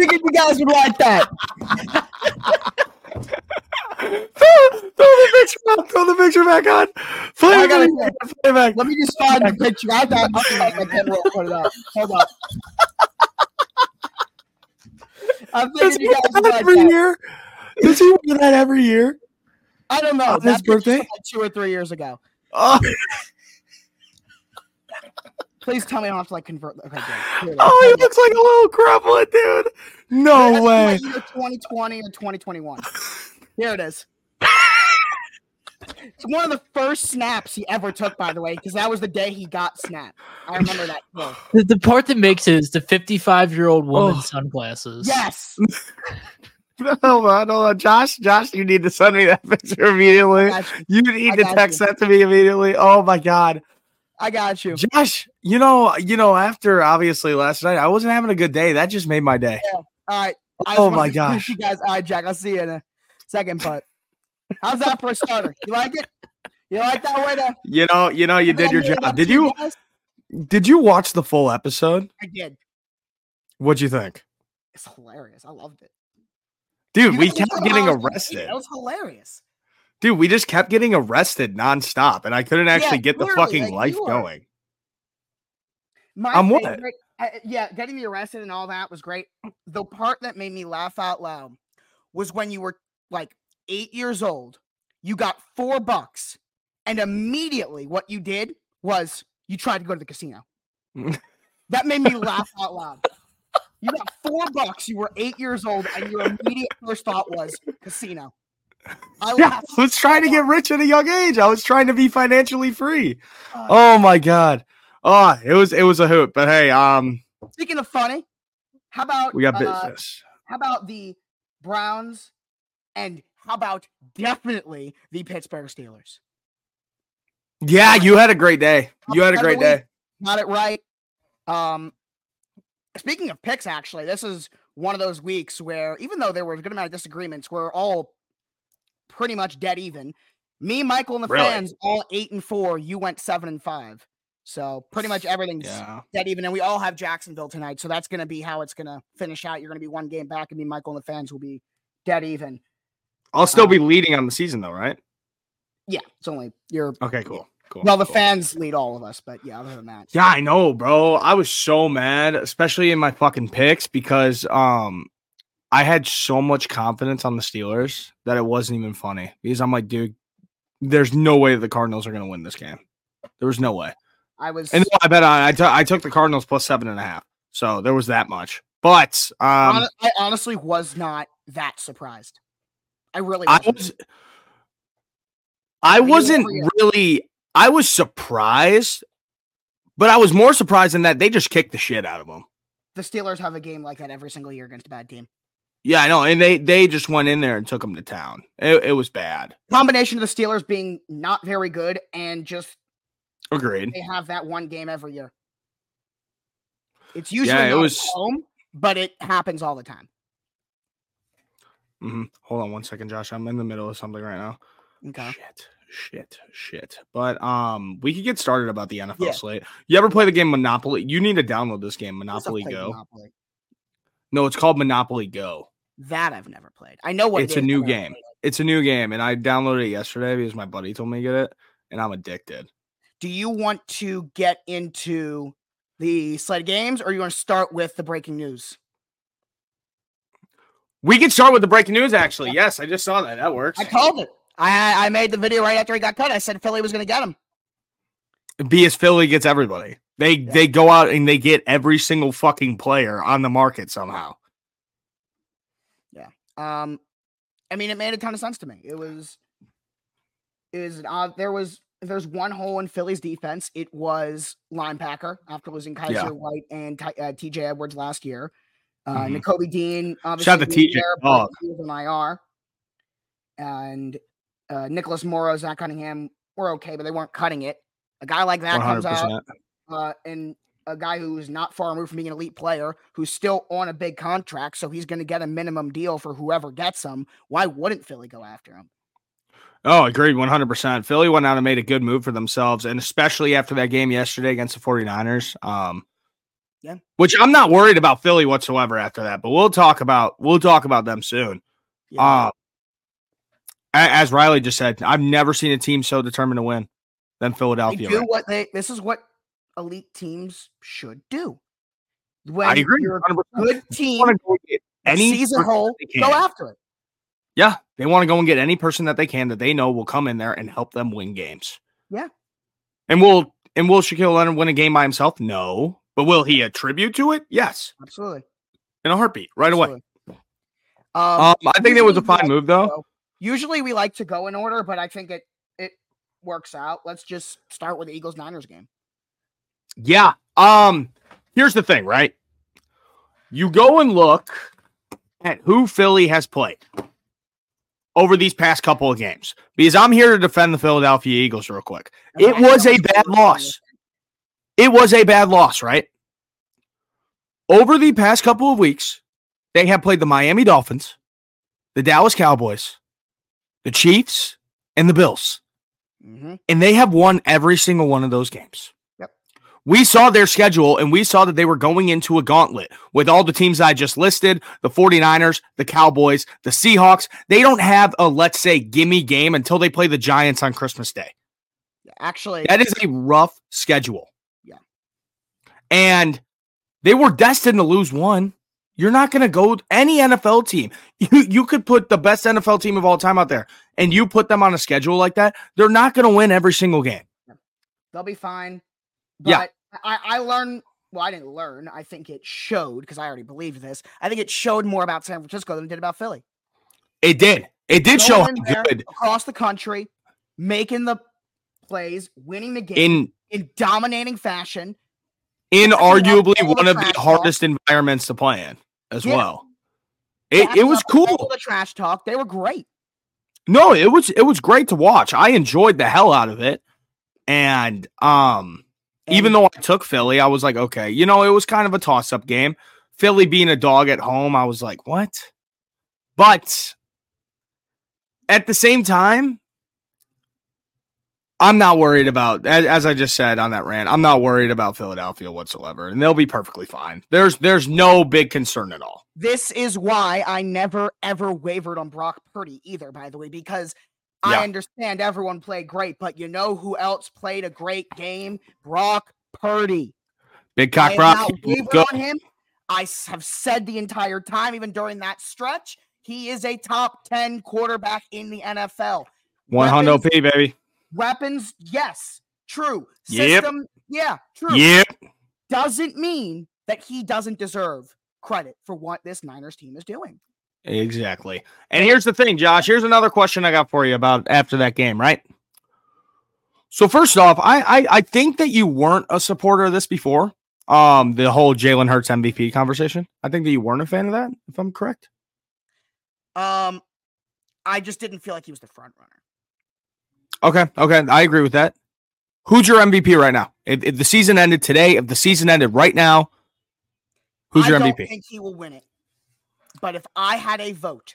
figured you guys would like that. throw, throw the picture on. Throw the picture back on. Play, I gotta back, play back. Let me just find the picture. I got I got my pen roll put it up. Hold up. I Does figured he you guys like every that. year? Does he wear that every year? I don't know. On his birthday? like two or three years ago. Oh, Please tell me I don't have to like convert. Okay, good. Here it is. oh he looks like a little crumlet, dude. No from, way. like, either 2020 or 2021. Here it is. It's one of the first snaps he ever took, by the way, because that was the day he got snapped. I remember that. too. The, the part that makes it is the 55 year old woman Oh. sunglasses. Yes. Hold on, hold on. Josh, Josh, you need to send me that picture immediately. You. You need I to text you. that to me immediately. Oh my god. I got you. Josh, you know, you know, after obviously last night, I wasn't having a good day. That just made my day. All right. Oh my gosh. You guys, all right, Jack. I'll see you in a second. But how's that for a starter? You like it? You like that way to? You know, you know, you did your Warm it up job. Did you guys? did you watch the full episode? I did. What'd you think? It's hilarious. I loved it. Dude, You we kept getting how I was gonna see arrested. That was hilarious. Dude, we just kept getting arrested nonstop, and I couldn't actually get the fucking like, life going. My I'm what? favorite, uh, yeah, getting me arrested and all that was great. The part that made me laugh out loud was when you were like eight years old. You got four bucks, and immediately what you did was you tried to go to the casino. that made me laugh out loud. You got four bucks. You were eight years old, and your immediate first thought was casino. I Yeah. I was trying to get rich at a young age. I was trying to be financially free. uh, Oh my god. Oh, it was it was a hoot. But hey, um, Speaking of funny, how about we got uh, business. How about the Browns? And how about definitely the Pittsburgh Steelers? Yeah, you had a great day. You had a great day. Got it right. Um, speaking of picks, actually, this is one of those weeks where, even though there were a good amount of disagreements, we're all pretty much dead even. Me, Michael, and the Really? fans all eight and four. You went seven and five. So pretty much everything's Yeah. dead even, and we all have Jacksonville tonight. So that's going to be how it's going to finish out. You're going to be one game back, and me, Michael, and the fans will be dead even. I'll still be leading on the season though, right? Yeah, it's only you're. Okay, cool. Cool. Well, the cool. fans lead all of us, but yeah, other than that, Yeah, I know, bro. I was so mad, especially in my fucking picks because um I had so much confidence on the Steelers that it wasn't even funny. Because I'm like, dude, there's no way the Cardinals are gonna win this game. There was no way. I was. And I bet on I took I took the Cardinals plus seven and a half. So there was that much. But um I honestly was not that surprised. I really I wasn't. was I wasn't really I was surprised, but I was more surprised in that they just kicked the shit out of them. the Steelers have a game like that every single year against a bad team. Yeah, I know, and they they just went in there and took them to town. It, it was bad. Combination of the Steelers being not very good and just Agreed. they have that one game every year. It's usually Yeah, it not at was- home, but it happens all the time. hmm Hold on one second, Josh. I'm in the middle of something right now. Okay. Shit, shit, shit. But um, we could get started about the NFL Yeah. slate. You ever play the game Monopoly? You need to download this game, Monopoly Go. Monopoly? No, it's called Monopoly Go. That I've never played. I know what it It's a new but I never game. It's a new game, and I downloaded it yesterday because my buddy told me to get it, and I'm addicted. do you want to get into the of games or you want to start with the breaking news? We can start with the breaking news. Actually, yes, I just saw that. That works. I called it. I I made the video right after he got cut. I said Philly was going to get him. Be as Philly gets everybody. They Yeah. they go out and they get every single fucking player on the market somehow. Yeah. Um, I mean, it made a ton of sense to me. It was, it was uh, there was there's one hole in Philly's defense, it was linebacker after losing Kyzir Yeah. White and Ty- uh, T.J. Edwards last year. Uh, Mhm. Nakobe Dean, obviously, Shout out to TJ there, Dog. he was on IR, and uh, Nicholas Morrow, Zach Cunningham were okay, but they weren't cutting it. A guy like that One comes out. Uh, and a guy who's not far removed from being an elite player, who's still on a big contract, so he's going to get a minimum deal for whoever gets him. Why wouldn't Philly go after him? Oh, agreed, one hundred percent. Philly went out and made a good move for themselves, and especially after that game yesterday against the 49ers. Um, Yeah. Which I'm not worried about Philly whatsoever after that, but we'll talk about we'll talk about them soon. Yeah. A- as Riley just said, I've never seen a team so determined to win than they Philadelphia. do right what they. This is what elite teams should do. When I agree. You're a 100%. good team. go any season hole. Go after it. Yeah, they want to go and get any person that they can that they know will come in there and help them win games. Yeah. And will and will Shaquille Leonard win a game by himself? No. But will he attribute to it? Yes. Absolutely. In a heartbeat, right away. Um, Um, I think that was a fine move though. go- Usually we like to go in order, but I think it it works out. Let's just start with the Eagles Niners game. Yeah. Um, here's the thing, right? You go and look at who Philly has played over these past couple of games because I'm here to defend the Philadelphia Eagles real quick. It was a bad loss. It was a bad loss, right? Over the past couple of weeks, they have played the Miami Dolphins, the Dallas Cowboys, the Chiefs, and the Bills Mhm. and they have won every single one of those games. We saw their schedule and we saw that they were going into a gauntlet with all the teams I just listed the 49ers, the Cowboys, the Seahawks. They don't have a, let's say, gimme game until they play the Giants on Christmas Day. Actually, That is a rough schedule. Yeah. And they were destined to lose one. You're not going to go any NFL team. You you could put the best NFL team of all time out there and you put them on a schedule like that, they're not going to win every single game. they'll be fine. Yeah. I, I learned. Well, I didn't learn. I think it showed because I already believed this. I think it showed more about San Francisco than it did about Philly. It did. It did show how good across the country, making the plays, winning the game in, in dominating fashion. in arguably one of the talk. hardest environments to play in as Yeah. well. It, it was cool. The trash talk. They were great. No, it was it was great to watch. I enjoyed the hell out of it. And um even though I took Philly, I was like, okay, you know, it was kind of a toss-up game. Philly being a dog at home, I was like, what? But at the same time, I'm not worried about as, as I just said on that rant. I'm not worried about Philadelphia whatsoever, and they'll be perfectly fine. There's there's no big concern at all. This is why I never ever wavered on Brock Purdy either, by the way, because Yeah. I understand everyone played great, but you know who else played a great game? Brock Purdy. Big cock Brock, go. on him. I have said the entire time, even during that stretch, he is a top 10 quarterback in the NFL. One Weapons- P baby. Weapons, yes, true. Yep. System, yeah, true. Yep. Doesn't mean that he doesn't deserve credit for what this Niners team is doing. Exactly. And here's the thing, Josh. Here's another question I got for you about after that game, right? So first off, I I, I think that you weren't a supporter of this before. Um, the whole Jalen Hurts MVP conversation. I think that you weren't a fan of that, if I'm correct. Um, I just didn't feel like he was the front runner. Okay, okay, I agree with that. Who's your MVP right now? If, if the season ended today, if the season ended right now, who's I your don't MVP? think he will win it. But if I had a vote,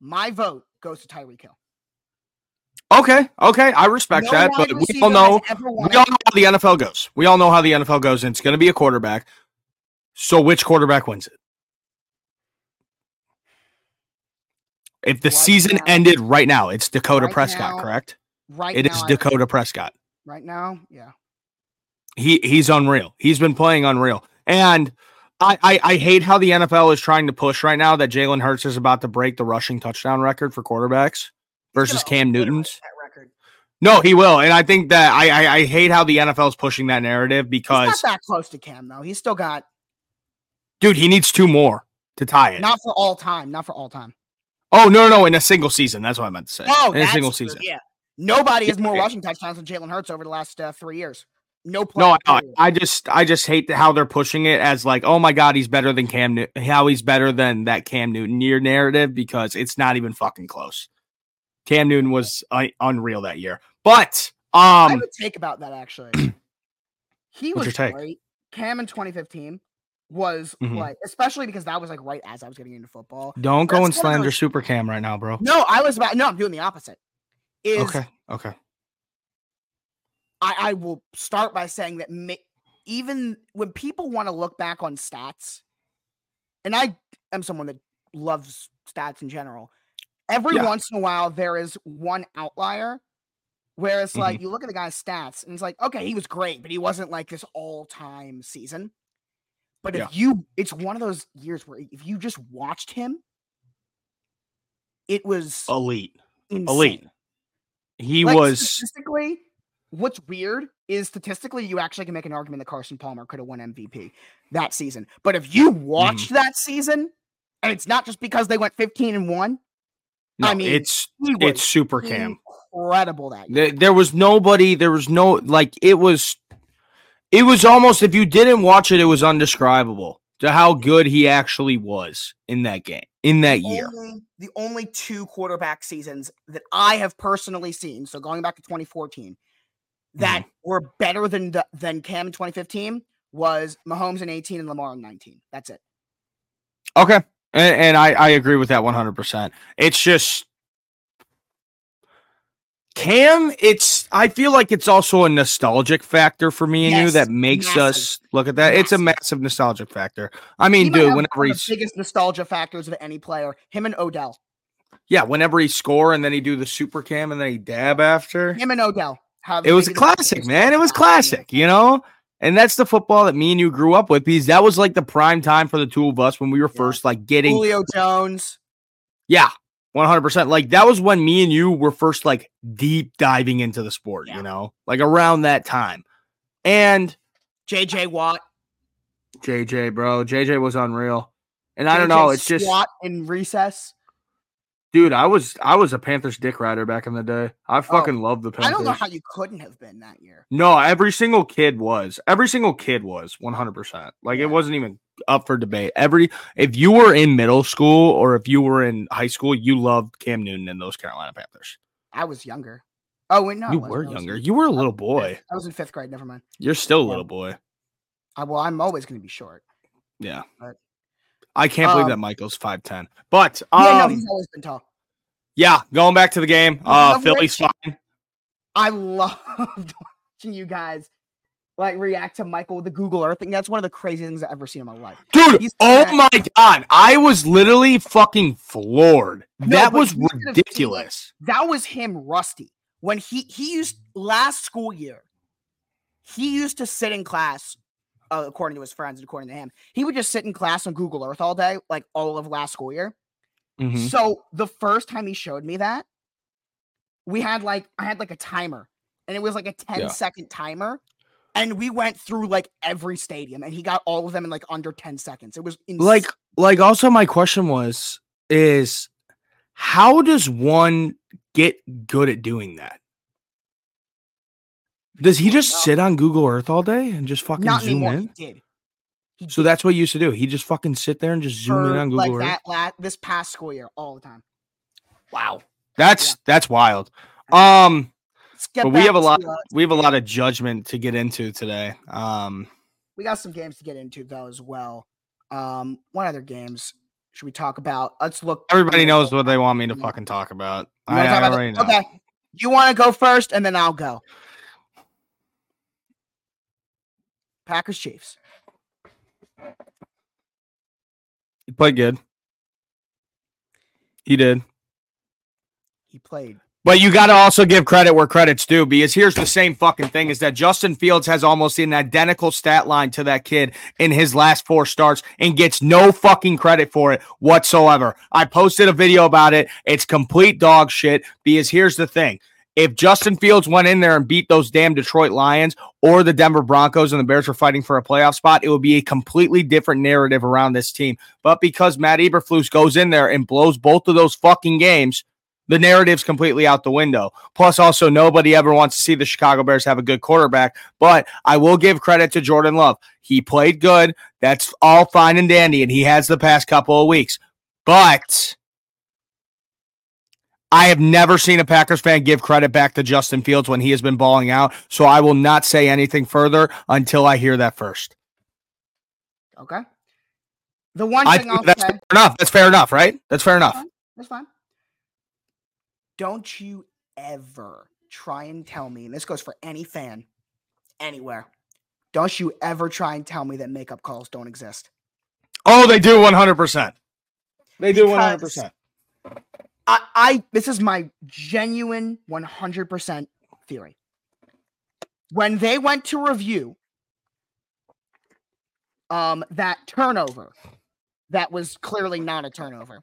my vote goes to Tyreek Hill. Okay, okay, I respect No that, but we all know has ever won we all know how the NFL goes. We all know how the NFL goes, and it's going to be a quarterback. So, which quarterback wins it? If the Right season now- ended right now, it's Dakota Right Prescott, now, correct? right It now. is I- Dakota Prescott. right now, yeah. He he's unreal. He's been playing unreal, and I, I I hate how the NFL is trying to push right now that Jalen Hurts is about to break the rushing touchdown record for quarterbacks versus Cam Newton's. No, he will, and I think that I I, I hate how the NFL is pushing that narrative because He's not that close to Cam though. He's still got dude, he needs two more to tie it. not for all time, not for all time. Oh no, no, in a single season. That's what I meant to say. Oh, in a single true, season. Yeah, nobody has more rushing touchdowns than Jalen Hurts over the last uh, three years. No. No, I. I just, I just hate how they're pushing it as like, oh my god, he's better than Cam. New- how he's better than that Cam Newton year narrative because it's not even fucking close. Cam Newton was uh, unreal that year, but I have um, a take about that actually. he was great. Cam in 2015 was Mhm. like, especially because that was like right as I was getting into football. don't go and slander Super Cam right now, bro. No, I was about. No, I'm doing the opposite. Is Okay, okay. I, I will start by saying that ma- even when people want to look back on stats, and I am someone that loves stats in general, every Yeah. once in a while there is one outlier where it's Mm-hmm. like you look at the guy's stats and it's like, okay, he was great, but he wasn't like this all-time season. But if Yeah. you, it's one of those years where if you just watched him, it was Elite. insane. Elite. He Like, was statistically. What's weird is statistically, you actually can make an argument that Carson Palmer could have won MVP that season. But if you Mm-hmm. watched that season, and it's not just because they went 15 and one, no, I mean, it's it's super cam. incredible that. There, there was nobody. There was no like. It was. It was almost if you didn't watch it, it was undescribable to how good he actually was in that game in that year. Only, the only two quarterback seasons that I have personally seen, so going back to 2014, that Mm-hmm. were better than the, than Cam in 2015 was Mahomes in 18 and Lamar in 19. That's it. Okay, and, and I I agree with that one hundred percent. It's just Cam. It's I feel like it's also a nostalgic factor for me and you that makes massive. us look at that. It's a massive nostalgic factor. I mean, He dude, whenever one he's the biggest nostalgia factors of any player, him and Odell. yeah, whenever he score and then he do the super cam and then he dab after. Him and Odell. The It was a classic, man. It was classic, you know? And that's the football that me and you grew up with because that was like the prime time for the two of us when we were Yeah. first like getting Julio Jones. yeah, 100%. Like that was when me and you were first like deep diving into the sport, Yeah. you know? Like around that time. And JJ Watt. JJ, bro, JJ was unreal. And I don't know, it's just Watt in recess. Dude, I was I was a Panthers dick rider back in the day. I oh, fucking love the Panthers. Oh, I don't know how you couldn't have been that year. No, every single kid was. Every single kid was 100%. Like Yeah. it wasn't even up for debate. Every if you were in middle school or if you were in high school, you loved Cam Newton and those Carolina Panthers. I was younger. Oh wait, no, you were younger. in- You were a little boy. I was in fifth grade. Never mind. You're still a Yeah. little boy. I, well, I'm always going to be short. Yeah. But- I can't believe that Um, Michael's 5'10. But yeah, no, um he's always been tall. yeah, going back to the game. Uh Philly's fine. I loved watching you guys like react to Michael with the Google Earth thing. That's one of the craziest things I've ever seen in my life. Dude, He's oh back. my god. I was literally fucking floored. No, that was have seen ridiculous. That was him, Rusty. When he he used last school year, he used to sit in class, uh, according to his friends and according to him, he would just sit in class on Google Earth all day, like all of last school year. Mhm. So the first time he showed me that, we had like I had like a timer, and it was like a 10 second Yeah. timer. And we went through like every stadium, and he got all of them in like under 10 seconds. It was insane. like like also my question was is how does one get good at doing that does he just sit on google earth all day and just fucking not zoom anymore. in He did. He so that's what he used to do he just fucking sit there and just zoom in on google like earth that la- this past school year all the time. wow that's that's wild um but we have a lot uh, we have a lot of judgment to get into today um we got some games to get into though as well. Um, what other games should we talk about? Let's look. everybody knows what they want me to Yeah. fucking talk about i, talk I about the- already know Okay, you want to go first, and then I'll go. Packers Chiefs. he played good he did He played. But you got to also give credit where credit's due because here's the same fucking thing is that Justin Fields has almost an identical stat line to that kid in his last four starts and gets no fucking credit for it whatsoever. I posted a video about it. It's complete dog shit because here's the thing. If Justin Fields went in there and beat those damn Detroit Lions or the Denver Broncos and the Bears were fighting for a playoff spot, it would be a completely different narrative around this team. But because Matt Eberflus goes in there and blows both of those fucking games, the narrative's completely out the window. Plus, also, nobody ever wants to see the Chicago Bears have a good quarterback. But I will give credit to Jordan Love. He played good. That's all fine and dandy, and he has the past couple of weeks. But I have never seen a Packers fan give credit back to Justin Fields when he has been balling out. So I will not say anything further until I hear that first. Okay. The one thing I'll that's say. fair enough. That's fair enough, right? That's fair enough. That's fine. Don't you ever try and tell me, and this goes for any fan anywhere, don't you ever try and tell me that makeup calls don't exist. Oh, they do 100%. They do Because- 100%. I, I this is my genuine 100% theory. When they went to review um that turnover that was clearly not a turnover.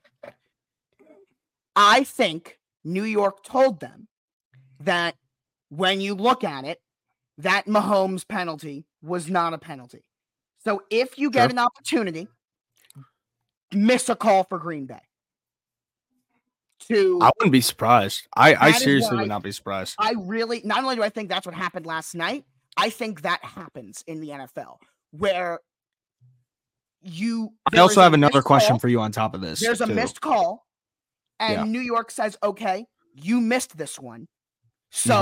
I think New York told them that when you look at it, that Mahomes penalty was not a penalty. So if you get Sure. an opportunity, miss a call for Green Bay. To I wouldn't be surprised. I, I seriously would not be surprised. I really not only do I think that's what happened last night, I think that happens in the NFL where you I also have another question call, for you on top of this. There's a missed call, and Yeah. New York says, "Okay, you missed this one." So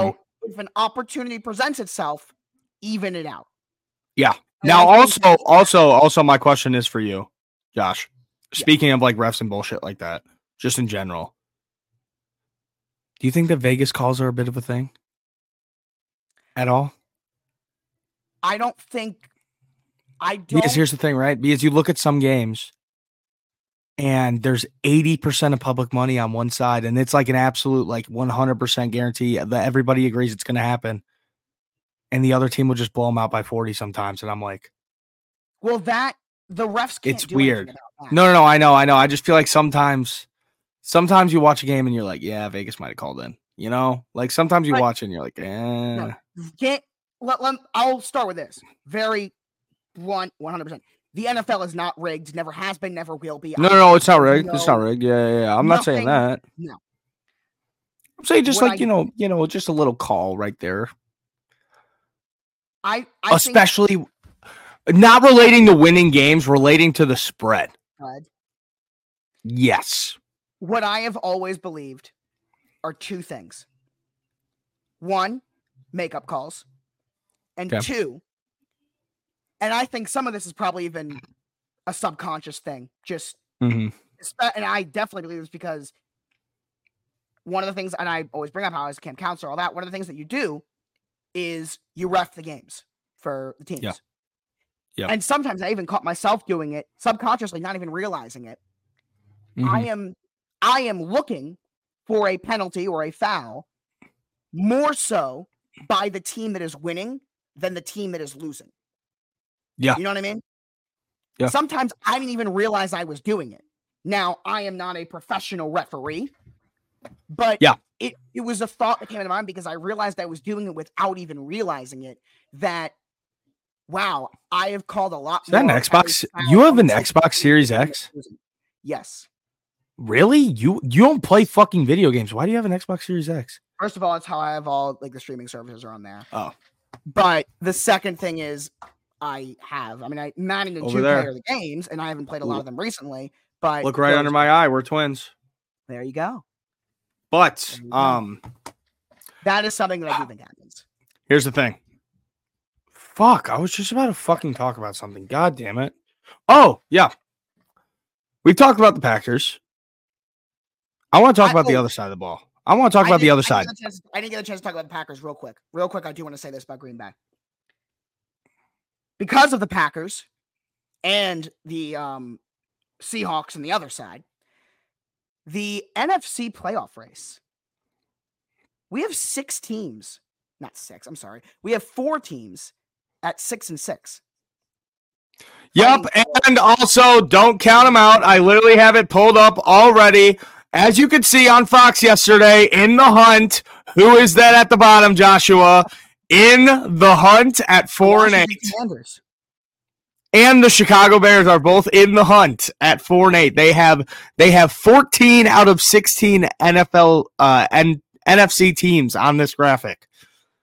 Mm-hmm. if an opportunity presents itself, even it out. Yeah. And Now, also, also, also, my question is for you, Josh. Speaking of like refs and bullshit like that, just in general, do you think that Vegas calls are a bit of a thing at all? I don't think. I don't. Because here's the thing, right? Because you look at some games and there's 80% of public money on one side, and it's like an absolute, like 100% guarantee that everybody agrees it's going to happen. And the other team will just blow them out by 40 sometimes. And I'm like, well, that the refs can't It's do weird. no, no, no, I know, I know. I just feel like sometimes, sometimes you watch a game and you're like, yeah, Vegas might have called in. You know, like sometimes you watch and you're like, eh. can't let, let I'll start with this. Very blunt, 100%. The NFL is not rigged, never has been, never will be. No, no, no, it's not rigged. It's not rigged. Yeah, yeah, yeah. I'm not saying that. no. I'm saying just What like I- you know, you know, just a little call right there. I, I think especially not relating to winning games, relating to the spread. Bud, Yes. What I have always believed are two things. One, makeup calls. And Okay. two, and I think some of this is probably even a subconscious thing. Just hmm and I definitely believe this because one of the things, and I always bring up how I was a camp counselor, all that. One of the things that you do is you ref the games for the teams. Yeah. And sometimes I even caught myself doing it subconsciously, not even realizing it. Mm-hmm. I am, I am looking for a penalty or a foul more so by the team that is winning than the team that is losing. Yeah. You know what I mean? Yeah. Sometimes I didn't even realize I was doing it. Now, I am not a professional referee, but Yeah. it, it was a thought that came into mind because I realized I was doing it without even realizing it. That wow, I have called a lot. Is that an Xbox? You have an Xbox Series X? Yes. Really? You you don't play fucking video games. Why do you have an Xbox Series X? First of all, it's how I have all like the streaming services are on there. Oh. But the second thing is I have. I mean, I not into Over two there. player the games, and I haven't played a lot of them recently. But Look right under my eye. We're twins. There you go. But you go. um, That is something that I do think happens. here's the thing. Fuck, I was just about to fucking talk about something. God damn it. Oh, yeah. We've talked about the Packers. I want to talk I- about the oh. other side of the ball. I want to talk I about the other I side. didn't, get chance, I didn't get a chance to talk about the Packers real quick. Real quick, I do want to say this about Green Bay. Because of the Packers and the um, Seahawks on the other side, the NFC playoff race, we have six teams. Not six, I'm sorry. We have four teams at six and six. Yep, and also don't count them out. I literally have it pulled up already. As you could see on Fox yesterday in the hunt, who is that at the bottom, Joshua? In the hunt at four and eight. Commanders. And the Chicago Bears are both in the hunt at four and eight. They have they have 14 out of 16 NFL uh and NFC teams on this graphic.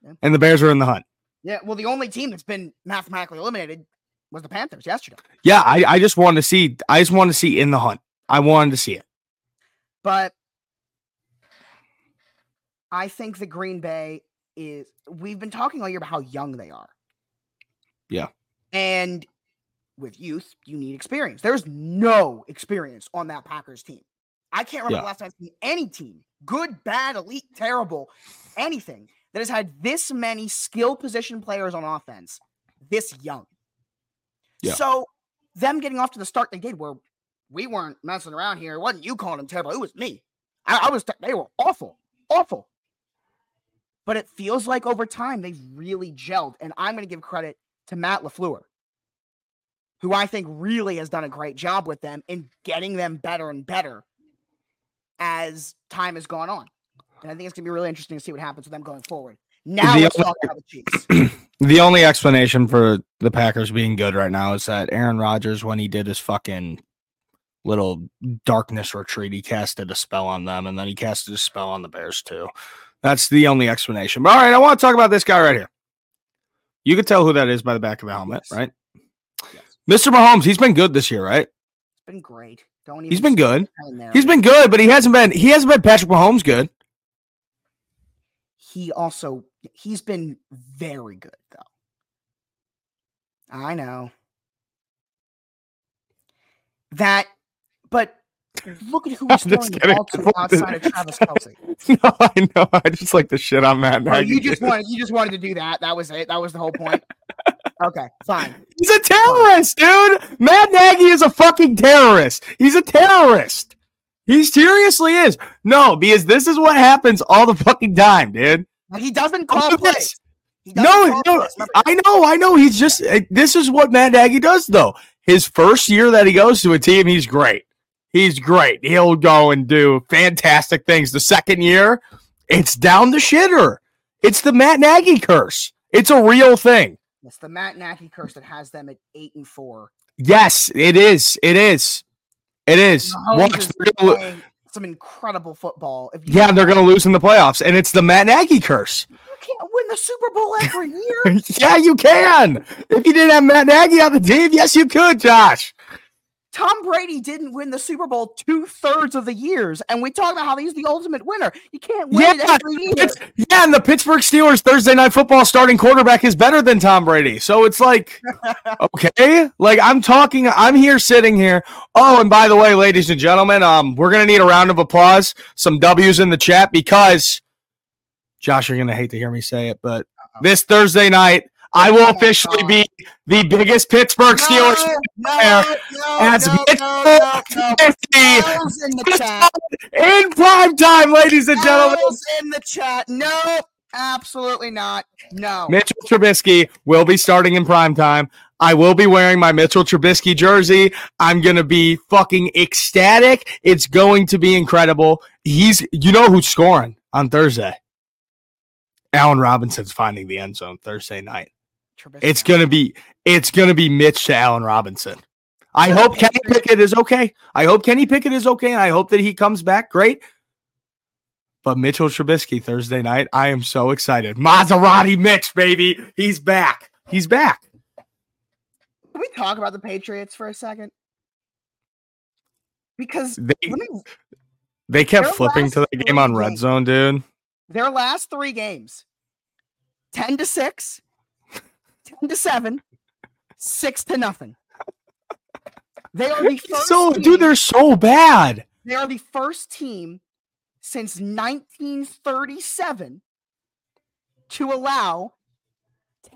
Yeah. And the Bears are in the hunt. Yeah, well, the only team that's been mathematically eliminated was the Panthers yesterday. Yeah, I, I just wanted to see I just wanted to see in the hunt. I wanted to see it. But I think the Green Bay is we've been talking all year about how young they are. Yeah. And with youth, you need experience. There's no experience on that Packers team. I can't remember Yeah. the last time I've seen any team, good, bad, elite, terrible, anything that has had this many skill position players on offense this young. Yeah. So them getting off to the start they did, where we weren't messing around here. It wasn't you calling them terrible. It was me. I, I was. They were awful, awful. But it feels like over time they've really gelled, and I'm going to give credit to Matt LaFleur, who I think really has done a great job with them in getting them better and better as time has gone on. And I think it's going to be really interesting to see what happens with them going forward. Now The let's only- talk about the Chiefs. The only explanation for the Packers being good right now is that Aaron Rodgers, when he did his fucking little darkness retreat, he casted a spell on them, and then he casted a spell on the Bears too. That's the only explanation. But all right, I want to talk about this guy right here. You can tell who that is by the back of the helmet, Yes. right? Yes. Mr. Mahomes, he's been good this year, right? It's been great. Don't even He's been good. He's been good, but he hasn't been he hasn't been Patrick Mahomes good. he also he's been very good though. I know. That but look at who I'm he's throwing the ball to outside of Travis Kelce. no, I know. I just like the shit on Matt Oh, you just wanted you just wanted to do that. That was it. That was the whole point. Okay, fine. He's a terrorist, dude. Matt Nagy is a fucking terrorist. He's a terrorist. He seriously is. No, because this is what happens all the fucking time, dude. He doesn't call plays. Doesn't No, call no, plays. I know, I know. He's just eh, this is what Matt Nagy does, though. His first year that he goes to a team, he's great. He's great. He'll go and do fantastic things. The second year, it's down the shitter. It's the Matt Nagy curse. It's a real thing. It's the Matt Nagy curse that has them at eight and four. Yes, it is. It is. It is. Watch, is lo- some incredible football. Yeah, they're going to lose in the playoffs, and it's the Matt Nagy curse. You can't win the Super Bowl every year. yeah, you can. If you didn't have Matt Nagy on the team, yes, you could, Josh. Tom Brady didn't win the Super Bowl two thirds of the years, and we talk about how he's the ultimate winner. You can't win Yeah, every year. Yeah, and the Pittsburgh Steelers Thursday night football starting quarterback is better than Tom Brady. So it's like, okay, like I'm talking, I'm here sitting here. Oh, and by the way, ladies and gentlemen, um, we're gonna need a round of applause, some W's in the chat because Josh, you're gonna hate to hear me say it, but this Thursday night, I will officially be the biggest Pittsburgh Steelers no, player no, as no, Mitchell no, no. In the chat. in prime time, ladies and gentlemen. In the chat. No, absolutely not. No. Mitchell Trubisky will be starting in prime time. I will be wearing my Mitchell Trubisky jersey. I'm going to be fucking ecstatic. It's going to be incredible. He's, you know who's scoring on Thursday? Allen Robinson's finding the end zone Thursday night. Trubisky. It's going to be, it's to be Mitch to Allen Robinson. I hope Kenny Pickett is okay. I hope Kenny Pickett is okay. And I hope that he comes back great. But Mitchell Trubisky Thursday night, I am so excited. Maserati Mitch, baby. He's back. He's back. Can we talk about the Patriots for a second? Because They, me, they kept flipping to the game on red games- zone, dude. their last three games 10 to 6, 10 to 7, 6 to nothing. They are the first So, team, dude, they're so bad. they are the first team since 1937 to allow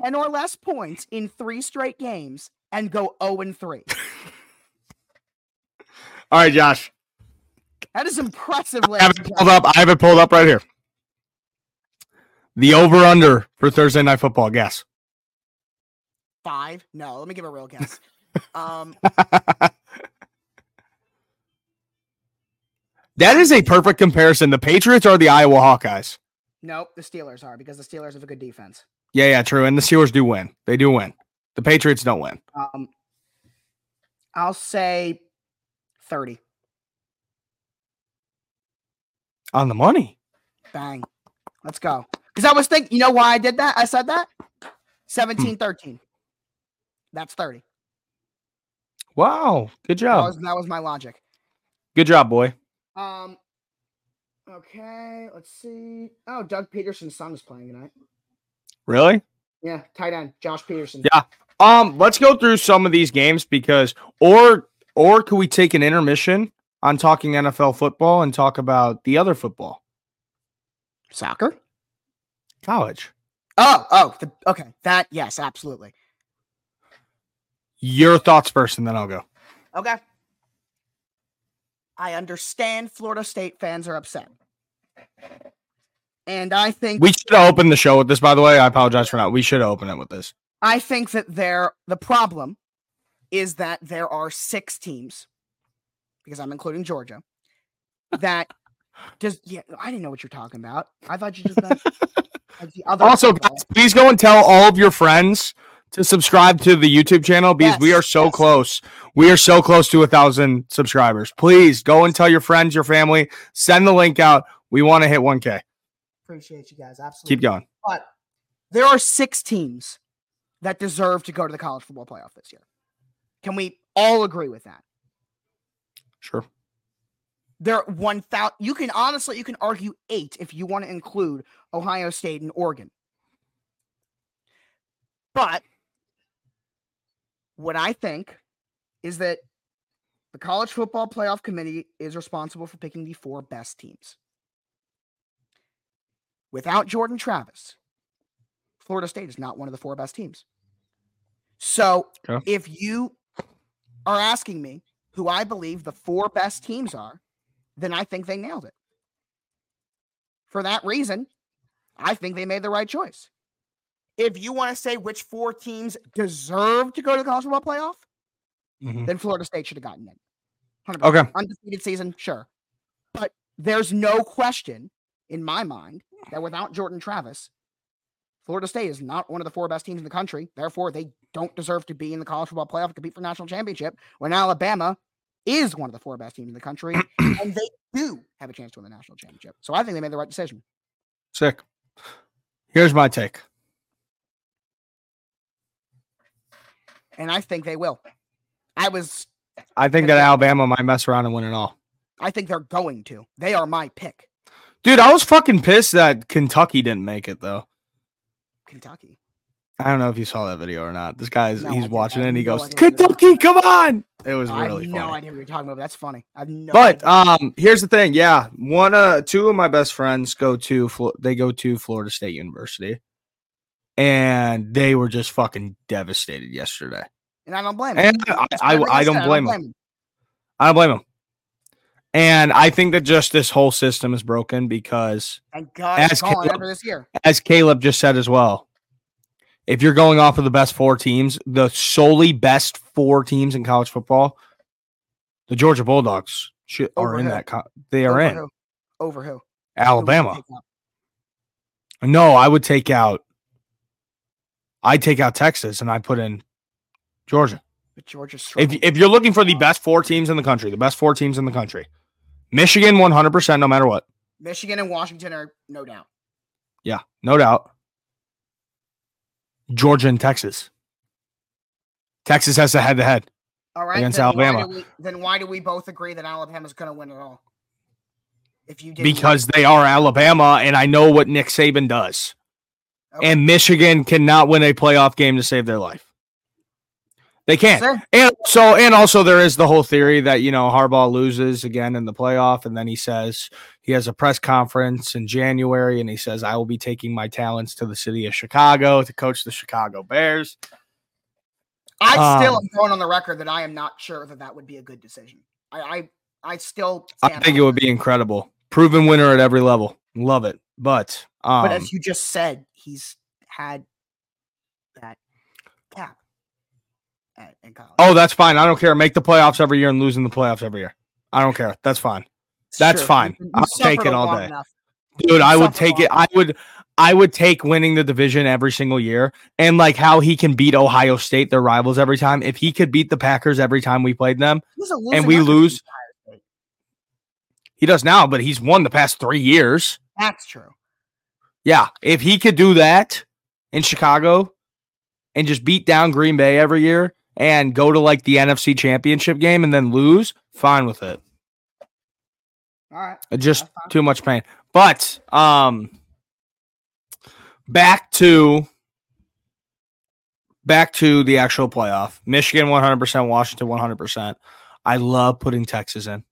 10 or less points in three straight games and go 0 and 3. All right, Josh. That is impressive. I have it pulled up. I have it pulled up right here. The over under for Thursday night football. Guess. Five? No, let me give a real guess. Um, that is a perfect comparison. The Patriots are the Iowa Hawkeyes. nope, the Steelers are because the Steelers have a good defense. Yeah, yeah, true. And the Steelers do win. They do win. The Patriots don't win. Um, I'll say 30. On the money. Bang. Let's go. Because I was thinking, you know why I did that? I said that? 17 13. That's 30. Wow. Good That job. was, that was my logic. Good job, boy. Um, okay, let's see. Oh, Doug Pederson's son is playing tonight. Really? Yeah, tight end, Josh Pederson. Yeah. Um, let's go through some of these games because or or could we take an intermission on talking NFL football and talk about the other football? Soccer? College. Oh, oh, the, okay. That, yes, absolutely. Your thoughts first, and then I'll go. Okay. I understand Florida State fans are upset. And I think We should open the show with this, by the way. I apologize for not. We should open it with this. I think that there the problem is that there are six teams, because I'm including Georgia, that does yeah, I didn't know what you're talking about. I thought you just meant the other Also, guys, please go and tell all of your friends to subscribe to the YouTube channel because we are so yes. close. We are so close to a thousand subscribers. Please go and tell your friends, your family, send the link out. We want to hit 1K. appreciate you guys. Absolutely. Keep going. But there are six teams that deserve to go to the college football playoff this year. Can we all agree with that? Sure. There are one thousand. You can honestly, you can argue eight if you want to include Ohio State and Oregon. But what I think is that the college football playoff committee is responsible for picking the four best teams. Without Jordan Travis, Florida State is not one of the four best teams. So Okay. if you are asking me who I believe the four best teams are, then I think they nailed it. For that reason, I think they made the right choice. If you want to say which four teams deserve to go to the college football playoff, Mhm. then Florida State should have gotten in. 100%. Okay. Undefeated season, sure. But there's no question in my mind that without Jordan Travis, Florida State is not one of the four best teams in the country. Therefore, they don't deserve to be in the college football playoff and compete for national championship when Alabama is one of the four best teams in the country and they do have a chance to win the national championship. So I think they made the right decision. Sick. Here's my take. And I think they will. I was I think that Alabama might mess around and win it all. I think they're going to. They are my pick. Dude, I was fucking pissed that Kentucky didn't make it though. Kentucky. I don't know if you saw that video or not. This guy's no, he's watching it and he no goes, idea what you're Kentucky, come on. It was I really have no funny. idea what you're talking about. That's funny. I have no But idea. um, here's the thing. Yeah, one uh, two of my best friends go to Flo- they go to Florida State University, and they were just fucking devastated yesterday. and I don't blame them. And I I, I said, don't blame them. I don't blame them. And I think that just this whole system is broken because, Thank God Ask Caleb. this year. as Caleb just said as well, if you're going off of the best four teams, the solely best four teams in college football, the Georgia Bulldogs should, are Over in that. Co- they are Over in Who? Over who? Who Alabama. out? No, I would take out. I'd take out Texas and I put in Georgia. But Georgia If if you're looking for the best four teams in the country, the best four teams in the country, Michigan 100% no matter what. Michigan and Washington are no doubt. Yeah, no doubt. Georgia and Texas. Texas has the head to head. All right. Against then Alabama. Why we, then why do we both agree that Alabama's going to win it all? If you because they are Alabama and I know what Nick Saban does. And Michigan cannot win a playoff game to save their life. They can't. And so, and also, there is the whole theory that you know Harbaugh loses again in the playoff, and then he says he has a press conference in January, and he says, "I will be taking my talents to the city of Chicago to coach the Chicago Bears." I still Um, am going on the record that I am not sure that that would be a good decision. I I, I still. I think it would be incredible, proven winner at every level. Love it, but um, But as you just said, he's had that cap at, college. oh, that's fine. I don't care. Make the playoffs every year and lose in the playoffs every year. I don't care. That's fine. That's fine. You- you I'll take it all day. enough. dude i would take it long i would i would take winning the division every single year and like how he can beat ohio state their rivals every time if he could beat the packers every time we played them He was a and we lose against Ohio State. he does now but he's won the past three years That's true. yeah if he could do that in chicago and just beat down green bay every year and go to like the nfc championship game and then lose fine with it All right. Uh, just too much pain. But um back to back to the actual playoff. Michigan 100%, Washington 100%. I love putting Texas in.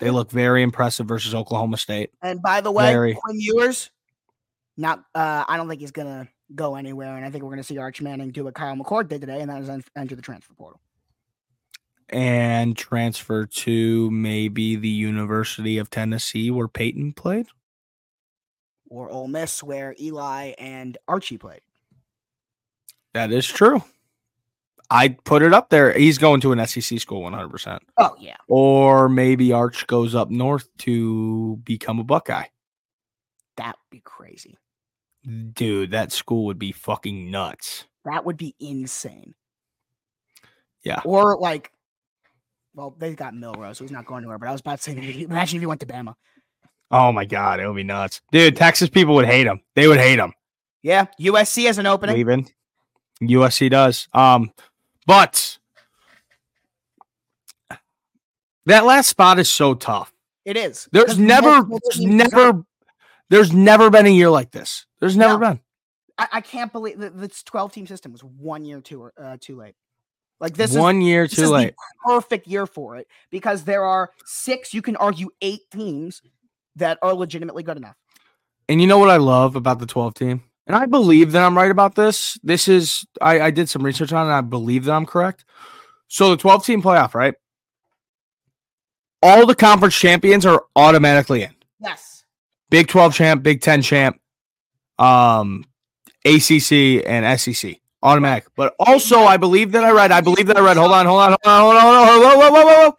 They look very impressive versus Oklahoma State. And by the way, Very. Quinn Ewers, not. Uh, I don't think he's gonna go anywhere, and I think we're gonna see Arch Manning do what Kyle McCord did today, and that is en- enter the transfer portal. and transfer to maybe the University of Tennessee where Peyton played. Or Ole Miss, where Eli and Archie played. That is true. I'd put it up there. He's going to an SEC school 100%. Oh, yeah. Or maybe Arch goes up north to become a Buckeye. That would be crazy. Dude, that school would be fucking nuts. That would be insane. Yeah. Or like, well, they got Milrose, so he's not going anywhere. But I was about to say, imagine if he went to Bama. Oh my god, it would be nuts. Dude, Texas people would hate him. They would hate him. Yeah, USC has an opening. Leaving. USC does. Um, but that last spot is so tough. It is. There's never, there's never, there's never been a year like this. There's never No. been. I, I can't believe that this 12 team system was one year too uh, too late. Like this is One year this too is late. the perfect year for it because there are six, you can argue eight teams that are legitimately good enough. And you know what I love about the 12 team? And I believe that I'm right about this. This is I, I did some research on it. And I believe that I'm correct. So the 12 team playoff, right? All the conference champions are automatically in. Yes. Big 12 champ, Big 10 champ, um, ACC and SEC. Automatic. But also, I believe that I read, I believe that I read, hold on, hold on, hold on, hold on, hold on, hold on, whoa, whoa, whoa, whoa, whoa.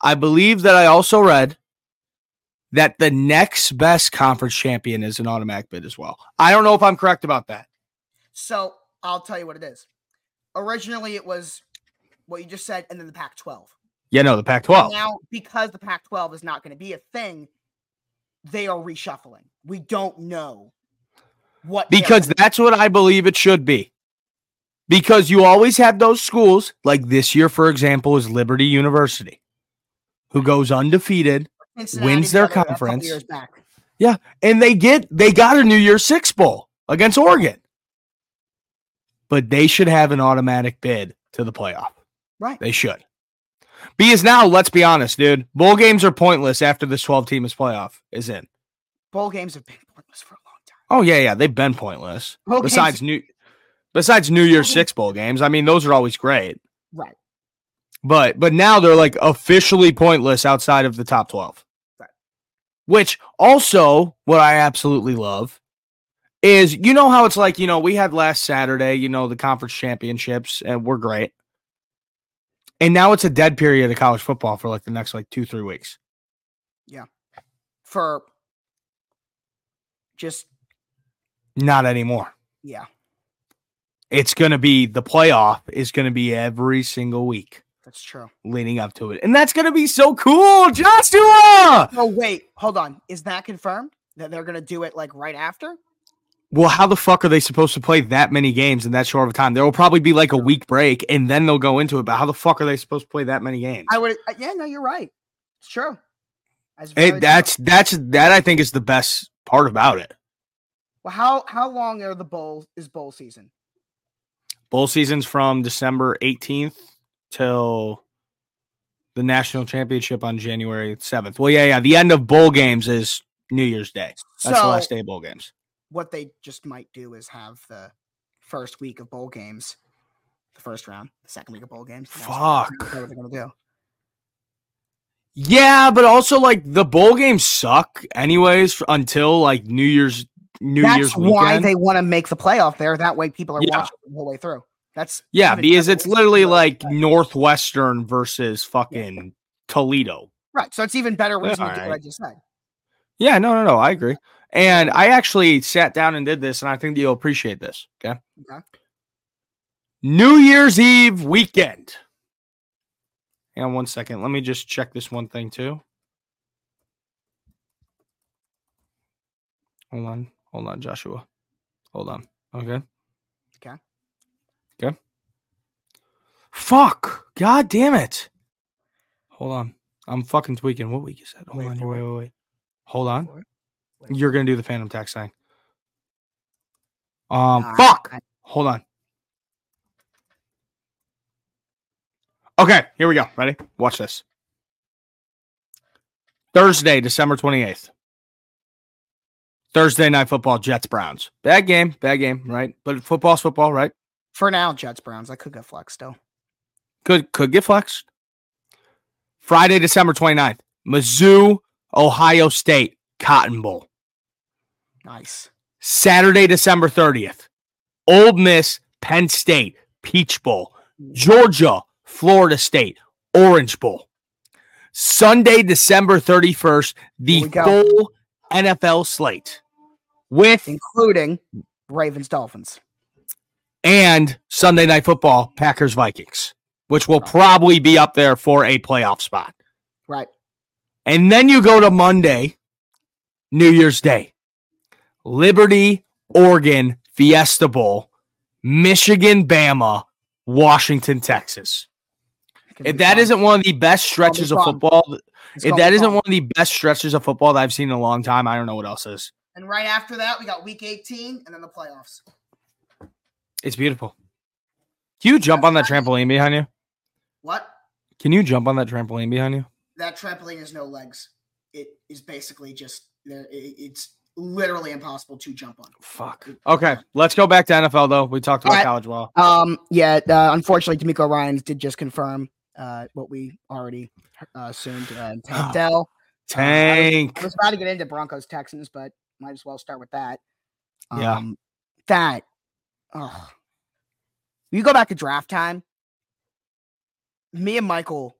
I believe that I also read that the next best conference champion is an automatic bid as well. I don't know if I'm correct about that. So I'll tell you what it is. Originally, it was what you just said, and then the Pac 12. Yeah, no, the Pac 12. Now, because the Pac 12 is not going to be a thing, they are reshuffling. We don't know what Because that's what I believe it should be. Because you always have those schools, like this year, for example, is Liberty University, who goes undefeated Cincinnati wins their did it a couple conference. back. and they get they got a New Year's Six bowl against Oregon. But they should have an automatic bid to the playoff. Right. They should. Because now, let's be honest, dude. Bowl games are pointless after this 12 team is playoff is in. Bowl games have been pointless for a long time. Oh, yeah, yeah. They've been pointless. Bowl games- besides new besides New Year's Six bowl games. I mean, those are always great. right. But but now they're like officially pointless outside of the top 12. Which also what I absolutely love is you know how it's like, you know, we had last Saturday, you know, the conference championships and we're great. And now it's a dead period of college football for like the next like 2 3 weeks. Yeah. For just Not anymore. yeah, It's going to be the playoff is going to be every single week that's true. leading up to it. And that's going to be so cool, Joshua. Oh wait, hold on. Is that confirmed that they're gonna do it like right after? Well, how the fuck are they supposed to play that many games in that short of a time? There will probably be like a week break and then they'll go into it. But how the fuck are they supposed to play that many games? I would. uh, Yeah, no, you're right. It's true. That's true. that's that's that I think is the best part about it. well. How how long are the bowl is bowl season? Bowl season's from December 18th till the national championship on January 7th. Well, yeah, yeah. The end of bowl games is New Year's Day. That's so the last day of bowl games. what they just might do is have the first week of bowl games, the first round, the second week of bowl games. the next round. Fuck. That's what they're gonna do. Yeah, but also like the bowl games suck anyways until like New Year's New That's Year's why weekend. they want to make the playoff there. That way, people are Yeah. watching the whole way through. That's Yeah, because it's literally like Northwestern versus fucking Toledo. right. So it's even better reason to do what I just said. Yeah, no, no, no, I agree. And I actually sat down and did this, and I think you'll appreciate this. Okay. Okay. New Year's Eve weekend. Hang on one second. Let me just check this one thing too. Hold on. Hold on, Joshua. Hold on. Okay. Okay. Okay. Fuck. God damn it. Hold on. I'm fucking tweaking. What week is that? Hold Wait on. for Wait, wait, wait. Hold on. Wait You're gonna do the Phantom Tax thing. Um, Nah, fuck. I- Hold on. Okay, here we go. Ready? Watch this. Thursday, December 28th. Thursday night football, Jets Browns. Bad game, bad game, right? But football's football, right? For now, Jets Browns. I could get flexed though. Could could get flexed. Friday, December 29th, Mizzou, Ohio State, Cotton Bowl. Nice. Saturday, December 30th, Ole Miss, Penn State, Peach Bowl. Georgia, Florida State, Orange Bowl. Sunday, December 31st, the Here we go. full NFL slate with Including Ravens Dolphins. And Sunday Night Football, Packers Vikings, which will probably be up there for a playoff spot. Right. And then you go to Monday, New Year's Day, Liberty, Oregon, Fiesta Bowl, Michigan, Bama, Washington, Texas. If that isn't one of the best stretches of football, if that isn't one of the best stretches of football that I've seen in a long time, I don't know what else is. And right after that, we got week 18 and then the playoffs. It's beautiful. Can you jump on that trampoline behind you? What? Can you jump on that trampoline behind you? That trampoline has no legs. It is basically just It's literally impossible to jump on. Fuck. Okay, let's go back to NFL though. We talked about right. college ball. Um, yeah, uh, unfortunately, DeMeco Ryans did just confirm uh, what we already uh, assumed. Uh, Tank Dell. Tank. I was about to get into Broncos Texans, but might as well start with that. Yeah. Um, that. Oh. You go back to draft time. Me and Michael,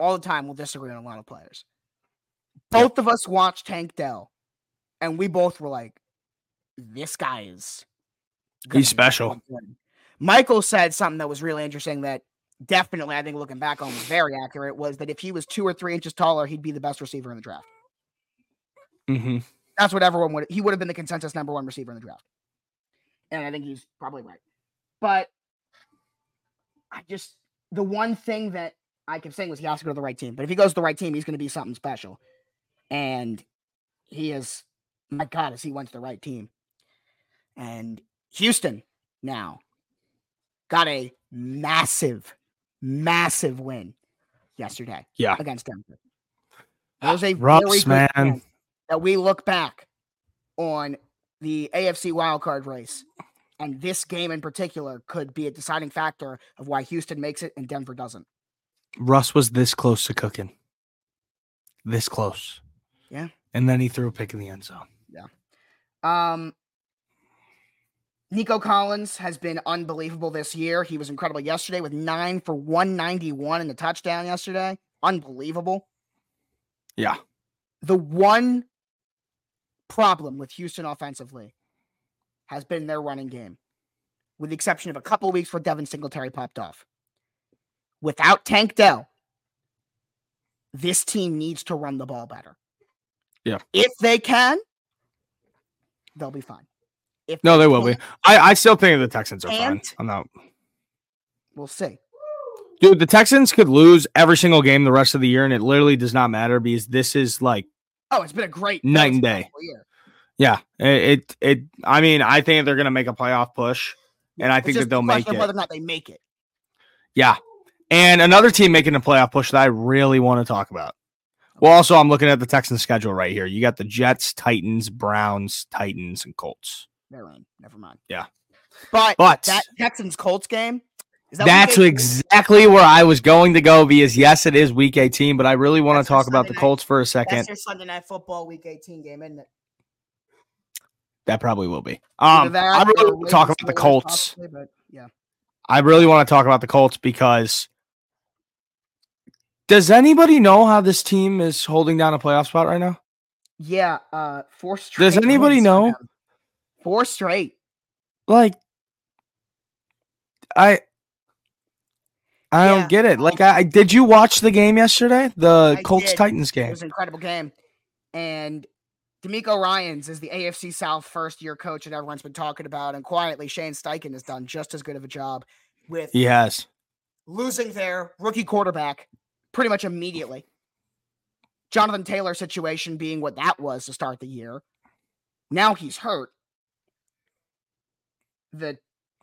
all the time, will disagree on a lot of players. Both of us watched Tank Dell, and we both were like, "This guy is he's special. Michael said something that was really interesting that definitely, I think, looking back on, was very accurate. Was that if he was two or three inches taller, he'd be the best receiver in the draft. hmm That's what everyone would. He would have been the consensus number one receiver in the draft, and I think he's probably right. But I just the one thing that I kept saying was he has to go to the right team. But if he goes to the right team, he's going to be something special, and he is. My God, as he went to the right team, and Houston now got a massive, massive win yesterday. Yeah. against Denver. That was a very good man. that we look back on the AFC wildcard race, and this game in particular could be a deciding factor of why Houston makes it and Denver doesn't. Russ was this close to cooking. This close. Yeah. And then he threw a pick in the end zone. Yeah. Um, Nico Collins has been unbelievable this year. He was incredible yesterday with nine for 191 in the touchdown yesterday. Unbelievable. Yeah. The one problem with Houston offensively has been their running game, with the exception of a couple weeks where Devin Singletary popped off. Without Tank Dell, this team needs to run the ball better. Yeah. If they can, they'll be fine. If No, they will be. I, I still think the Texans are fine. I'm not. We'll see. Dude, the Texans could lose every single game the rest of the year, and it literally does not matter because this is like, Oh, it's been a great Night and it's been a day. year. Yeah, it, it, it I mean, I think they're going to make a playoff push, and I It's think that they'll make it. Whether or not they make it. Yeah. And another team making a playoff push that I really want to talk about. Well, also, I'm looking at the Texans schedule right here. You got the Jets, Titans, Browns, Titans, and Colts. They're in. Never mind. Yeah. But, But that Texans Colts game. Is that that's exactly where I was going to go because, yes, it is week 18, but I really want That's to talk about the Colts for a That's second. your Sunday night football week 18 game, isn't it? That probably will be. Um, that I really want to talk about the Colts. possibly, but yeah. I really want to talk about the Colts because does anybody know how this team is holding down a playoff spot right now? Yeah. Uh, four straight. Does anybody know? Four straight. Like, I, I Yeah, don't get it. Like, I, I did you watch the game yesterday? The I Colts did. Titans game. It was an incredible game. And DeMeco Ryans is the AFC South first year coach that everyone's been talking about. And quietly, Shane Steichen has done just as good of a job with He has. losing their rookie quarterback pretty much immediately. Jonathan Taylor situation being what that was to start the year. Now he's hurt. The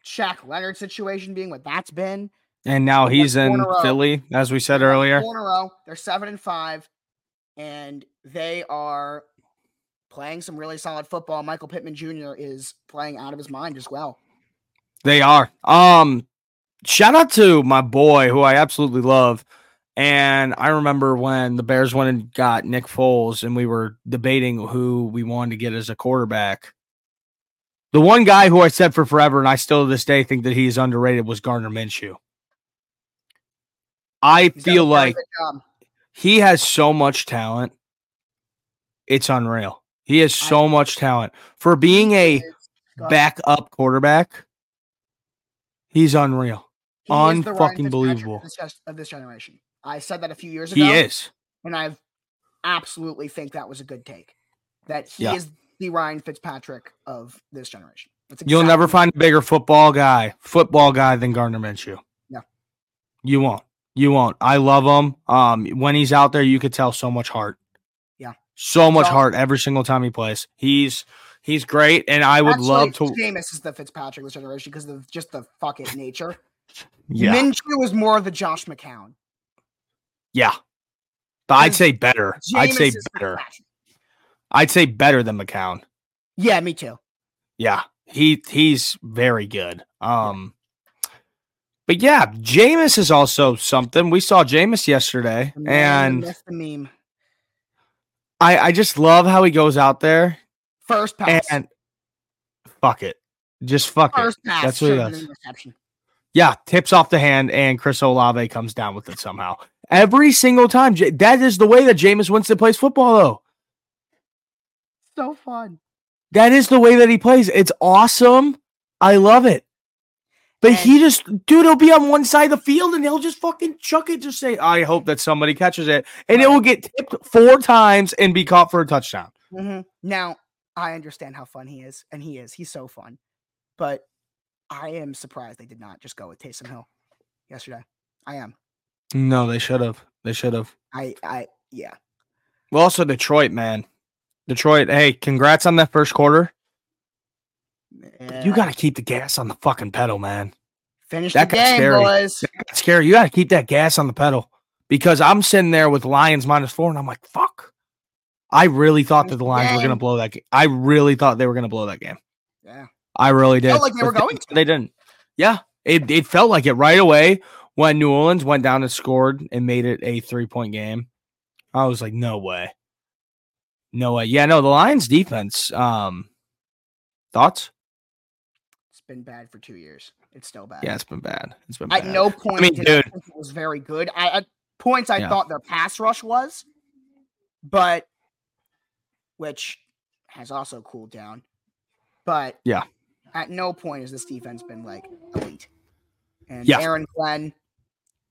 Shaq Leonard situation being what that's been. And now he's in in. Philly, as we said earlier. Four in a row. They're seven and five, and they are playing some really solid football. Michael Pittman Jr. is playing out of his mind as well. They are. Um, shout out to my boy who I absolutely love. And I remember when the Bears went and got Nick Foles, and we were debating who we wanted to get as a quarterback. The one guy who I said for forever, and I still to this day think that he's underrated, was Gardner Minshew. I He's feel like he has so much talent. It's unreal. He has so much talent for being a Is- go ahead. backup quarterback. He's unreal. He is the Ryan unfucking believable. Of this, gen- of this generation. I said that a few years ago. He is. and I absolutely think that was a good take. That he Yeah. is the Ryan Fitzpatrick of this generation. That's You'll never find a bigger football guy, football guy than Gardner Minshew. No. You won't. You won't. I love him. Um, when he's out there, you could tell so much heart. So much So- heart every single time he plays. He's he's great, and I would love to. Jameis is the Fitzpatrick this generation because of just the fuck it nature. Yeah, Minshew is more of the Josh McCown. yeah. But I'd say better. I'd say better. I'd say better than McCown. Yeah, me too. Yeah, he he's very good. Um, but yeah, Jameis is also something. We saw Jameis yesterday, man, and myth, the meme. I I just love how he goes out there First pass. and fuck it, just fuck it. Pass. That's what he does. Yeah, tips off the hand, and Chris Olave comes down with it somehow every single time. That is the way that Jameis Winston plays football, though. So fun. That is the way that he plays. It's awesome. I love it. But he just, dude, he'll be on one side of the field and he'll just fucking chuck it. Just say, I hope that somebody catches it. And it will get tipped four times and be caught for a touchdown. Mhm. Now, I understand how fun he is, and he is. He's so fun. But I am surprised they did not just go with Taysom Hill yesterday. I am. No, they should have. They should have. I, I, yeah. Well, also Detroit, man. Detroit, hey, congrats on that first quarter. You got to keep the gas on the fucking pedal, man. finish that the game, scary. boys. It's scary. You got to keep that gas on the pedal because I'm sitting there with Lions minus four and I'm like, fuck. I really thought that the Lions were going to blow that game. I really thought they were going to blow that game. Yeah. I really did. Felt like they were going to. They didn't. Yeah. It, it felt like it right away when New Orleans went down and scored and made it a three point game. I was like, no way. No way. Yeah, no, the Lions defense. Um thoughts? Been bad for two years. It's still bad. Yeah, it's been bad. It's been At bad. no point I mean, did I dude. think it was very good. I, at points I Yeah. thought their pass rush was, but which has also cooled down. But Yeah. at no point has this defense been like elite. And Yeah. Aaron Glenn,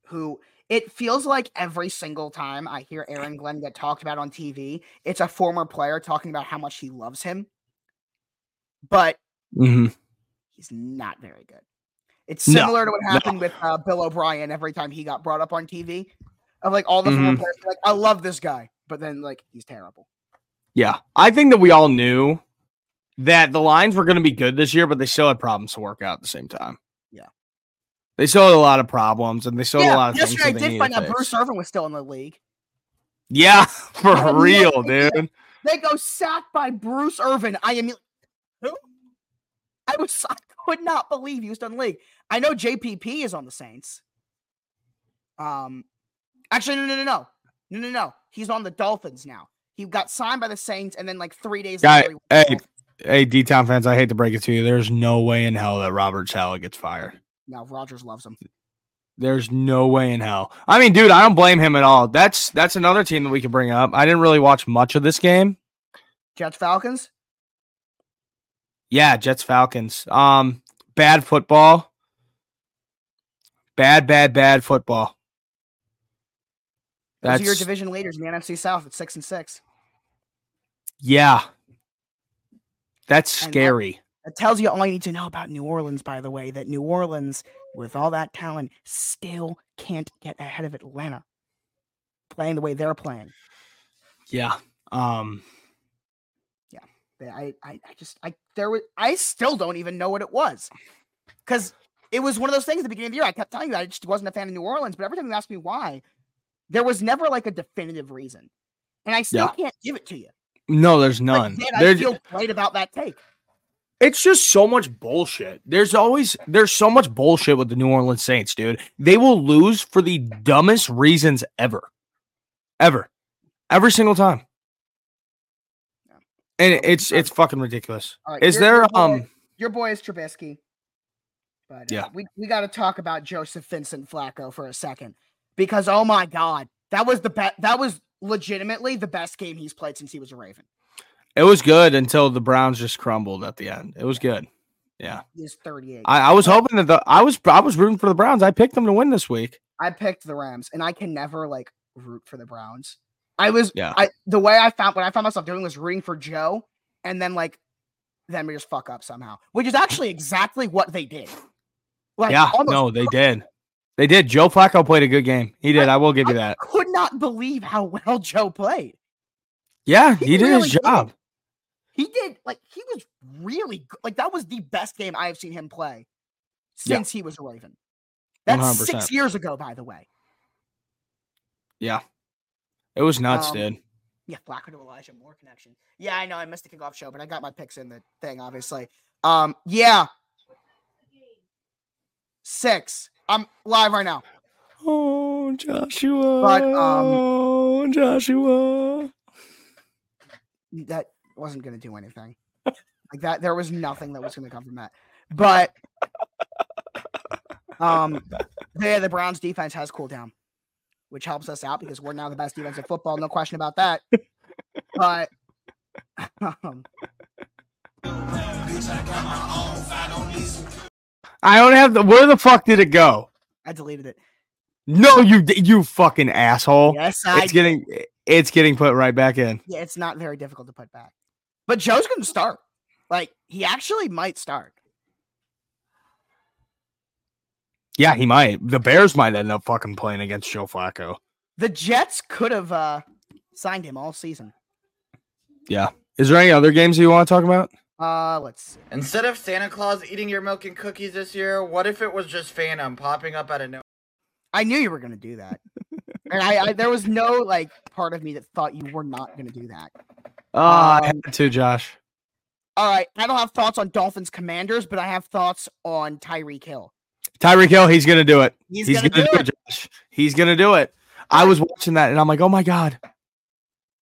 who it feels like every single time I hear Aaron Glenn get talked about on TV, it's a former player talking about how much he loves him. But Mhm. He's not very good. It's No, similar to what no. happened with uh, Bill O'Brien every time he got brought up on TV. Of like all the Mhm. players, like I love this guy, but then like he's terrible. Yeah. I think that we all knew that the lines were going to be good this year, but they still had problems to work out at the same time. Yeah. They still had a lot of problems and they still had a lot of things. yesterday I did find out. Bruce Irvin was still in the league. Yeah, for no real, dude. They go sacked by Bruce Irvin. I am who? I was I could not believe he was the league. I know JPP is on the Saints. Um, actually, no, no, no, no, no, no, no. He's on the Dolphins now. He got signed by the Saints, and then like three days Guy- later, he hey, Hey, D Town fans, I hate to break it to you. There's no way in hell that Robert Saleh gets fired. No, Rodgers loves him. There's no way in hell. I mean, dude, I don't blame him at all. That's that's another team that we could bring up. I didn't really watch much of this game. Jets Falcons. Yeah, Jets Falcons. Um, bad football. Bad, bad, bad football. Those are your division leaders in the NFC South at six and six. yeah. That's And that- scary. That tells you all you need to know about New Orleans, by the way, that New Orleans, with all that talent, still can't get ahead of Atlanta. Playing the way they're playing. Yeah. Um. They- I, I, I just, I, there was, I still don't even know what it was, because it was one of those things at the beginning of the year. I kept telling you I just wasn't a fan of New Orleans, but every time you ask me why, there was never like a definitive reason, and I still Yeah. can't give it to you. No, there's But none. yet I feel great about that take. It's just so much bullshit. There's always there's so much bullshit with the New Orleans Saints, dude. They will lose for the dumbest reasons ever. Ever. Every single time. And it's it's fucking ridiculous. Right, Is your- there your boy- um your boy is Trubisky? But uh, Yeah. we we got to talk about Joseph Vincent Flacco for a second because oh my god, that was the best. That was legitimately the best game he's played since he was a Raven. it was good until the Browns just crumbled at the end. It was good. Yeah. He's 38. I, I was hoping that the I was I was rooting for the Browns. I picked them to win this week. I picked the Rams, and I can never like root for the Browns. I was Yeah. I the way I found what I found myself doing was rooting for Joe, and then like then we just fuck up somehow, which is actually exactly what they did. Like, yeah. No, they did. They did. Joe Flacco played a good game. He did. I, will give you that. could not believe how well Joe played. Yeah, He he, did really his did. job. He did like he was really good. Like that was the best game I have seen him play Yeah. since he was a Raven. That's 6 100%. years ago, by the way. Yeah. It was nuts, Um, dude. Yeah, Flacco to Elijah Moore connection. Yeah, I know I missed the kickoff show, but I got my picks in the thing, obviously. Um, yeah. Six. I'm live right now. Oh, Joshua. But, um, oh, Joshua. That wasn't gonna do anything. like that, there was nothing that was gonna come from that. But um yeah, the Browns defense has cooled down, which helps us out because we're now the best defense in football, no question about that. But um, I don't have the. Where the fuck did it go? I deleted it. No, you you fucking asshole. Yes, I It's getting it's getting put right back in. yeah, it's not very difficult to put back. But Joe's gonna start. Like he actually might start. Yeah, he might. The Bears might end up fucking playing against Joe Flacco. The Jets could have uh signed him all season. Yeah. Is there any other games you want to talk about? Uh let's see. Instead of Santa Claus eating your milk and cookies this year, what if it was just Phantom popping up out of nowhere? I knew you were gonna do that. and I, I there was no like part of me that thought you were not gonna do that. Uh, I Um, had to, Josh. All right, I don't have thoughts on Dolphins Commanders, but I have thoughts on Tyreek Hill. Tyreek Hill, he's gonna do it. He's, He's, gonna, gonna, do it. Josh. He's gonna do it. I was watching that and I'm like, oh my god.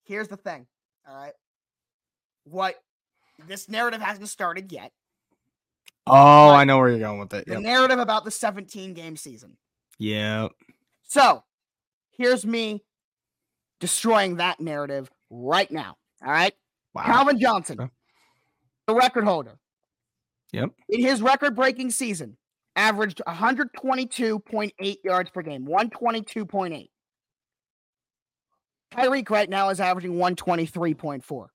Here's the thing. All right. What this narrative hasn't started yet. Oh, I know where you're going with it. The Yep. narrative about the 17 game season. Yeah. So here's me destroying that narrative right now. All right. Wow. Calvin Johnson, the record holder. Yep. In his record breaking season, averaged 122.8 yards per game, 122.8. Tyreek right now is averaging 123.4.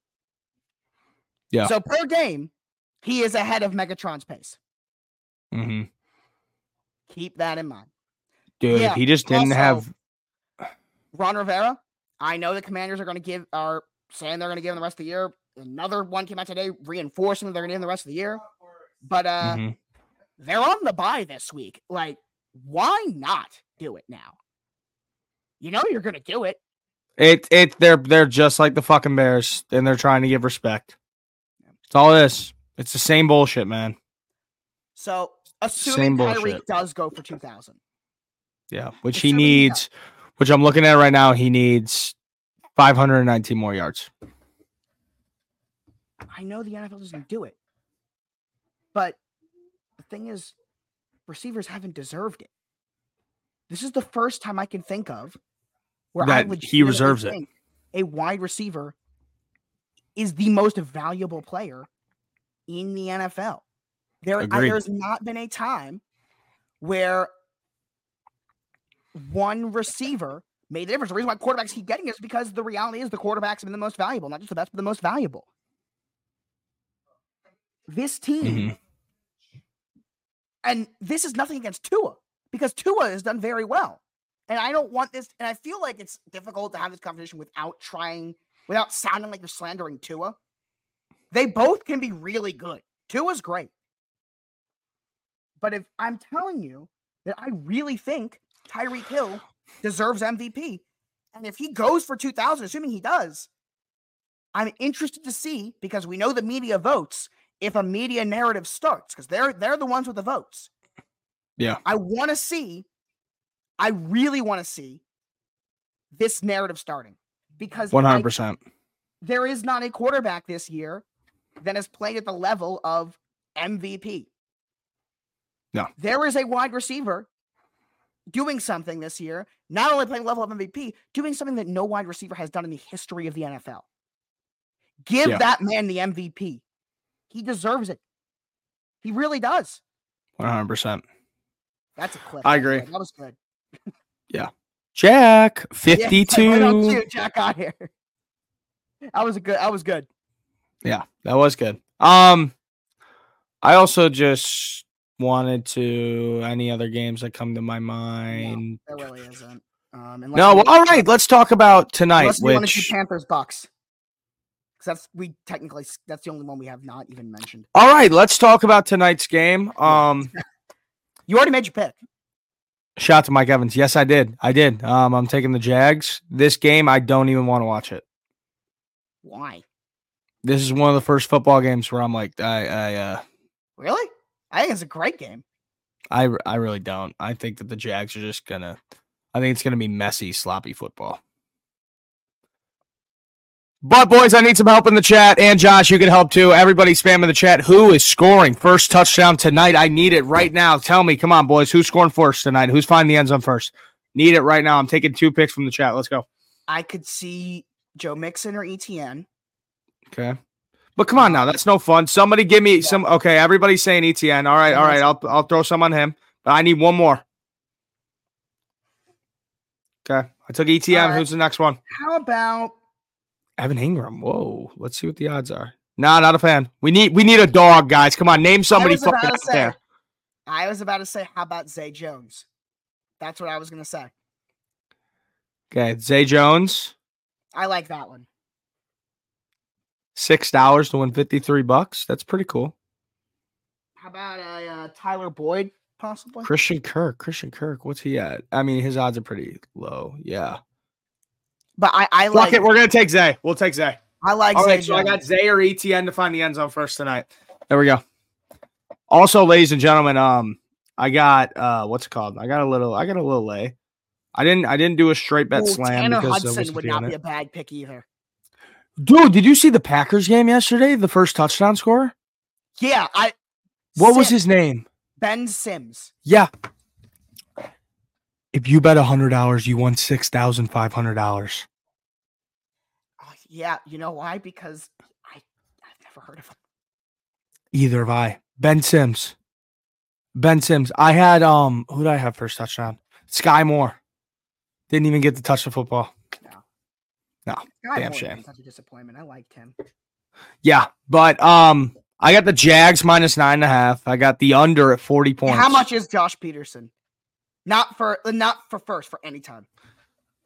Yeah. So per game, he is ahead of Megatron's pace. Mm-hmm. Keep that in mind. Dude, Yeah, he just didn't also- have. Ron Rivera, I know the commanders are going to give, are saying they're going to give him the rest of the year. Another one came out today reinforcing that they're going to give him the rest of the year. But uh, Mhm. They're on the bye this week. Like, why not do it now? You know you're going to do it. It it they're they're just like the fucking Bears, and they're trying to give respect. It's all this. It's the same bullshit, man. So, assuming Tyreek does go for 2,000, Yeah, which he Assuming he needs, which I'm looking at right now. He needs 519 more yards. I know the NFL doesn't do it. But the thing is, receivers haven't deserved it. This is the first time I can think of where I That he legitimately reserves it. A wide receiver is the most valuable player in the NFL. There, I- there's not been a time where one receiver made the difference. The reason why quarterbacks keep getting it is because the reality is the quarterbacks have been the most valuable, not just the best, but the most valuable. This team, Mhm. And this is nothing against Tua because Tua has done very well. And I don't want this, and I feel like it's difficult to have this conversation without trying, without sounding like you're slandering Tua. They both can be really good. Tua's great. But if I'm telling you that I really think Tyreek Hill deserves MVP, and if he goes for 2,000, assuming he does, I'm interested to see because we know the media votes if a media narrative starts, because they're they're the ones with the votes. Yeah. I want to see, I really want to see this narrative starting because hundred percent. there is not a quarterback this year that has played at the level of MVP. No. There is a wide receiver doing something this year, not only playing level of MVP, doing something that no wide receiver has done in the history of the NFL. Give Yeah. that man the MVP. He deserves it. He really does. One hundred percent. That's a clip. I by the way. agree. That was good. Jack Yeah, it's like, right. Jack got here. That was a good. That was good. Yeah, that was good. Um, I also just wanted to any other games that come to my mind. There really isn't. Um, No, well, all right. Let's talk about tonight. Unless you want to do Panthers Bucks. That's we technically that's the only one we have not even mentioned. all right. Let's talk about tonight's game. Um, You already made your pick. shout out to Mike Evans. Yes, I did. I did. Um, I'm taking the Jags. This game, I don't even want to watch it. Why? This is one of the first football games where I'm like, I, I, uh, Really? I think it's a great game. I, I really don't. I think that the Jags are just gonna. I think it's gonna be messy, sloppy football. But boys, I need some help in the chat, and Josh, you can help too. Everybody spam in the chat. Who is scoring first touchdown tonight? I need it right now. Tell me, come on, boys, who's scoring first tonight? Who's finding the end zone first? Need it right now. I'm taking two picks from the chat. Let's go. I could see Joe Mixon or ETN. Okay. But come on now, that's no fun. Somebody give me some. Okay, everybody's saying ETN. All right, all right. I'll I'll throw some on him. But I need one more. Okay, I took ETN. Right. Who's the next one? How about Evan Engram. Whoa, let's see what the odds are. Nah, not a fan. We need we need a dog, guys. Come on, name somebody fucking out say, there. I was about to say, how about Zay Jones? That's what I was gonna say. Okay, Zay Jones, I like that one. six dollars to win fifty three bucks. That's pretty cool. How about uh, uh, Tyler Boyd, possibly? Christian Kirk. Christian Kirk. What's he at? I mean, his odds are pretty low. Yeah. But I, I Fuck like it. We're gonna take Zay. We'll take Zay. I like All Zay right, so I got Zay or ETN to find the end zone first tonight. There we go. Also, ladies and gentlemen, um, I got uh, what's it called? I got a little, I got a little lay. I didn't, I didn't do a straight bet Ooh, slam Tanner Hudson would not be a bad pick either. Dude, did you see the Packers game yesterday? The first touchdown score. Yeah, I. What was his name? Ben Sims? Yeah. If you bet a hundred dollars, you won six thousand five hundred dollars. Oh, yeah, you know why? Because I I've never heard of him. Either have I. Ben Sims. Ben Sims. I had um. Who did I have first touchdown? Skyy Moore. Didn't even get to touch the football. Guy Damn Moore shame. was Such a disappointment. I liked him. Yeah, but um, I got the Jags minus nine and a half. I got the under at forty points. How much is Josh Pederson? Not for not for first for any time.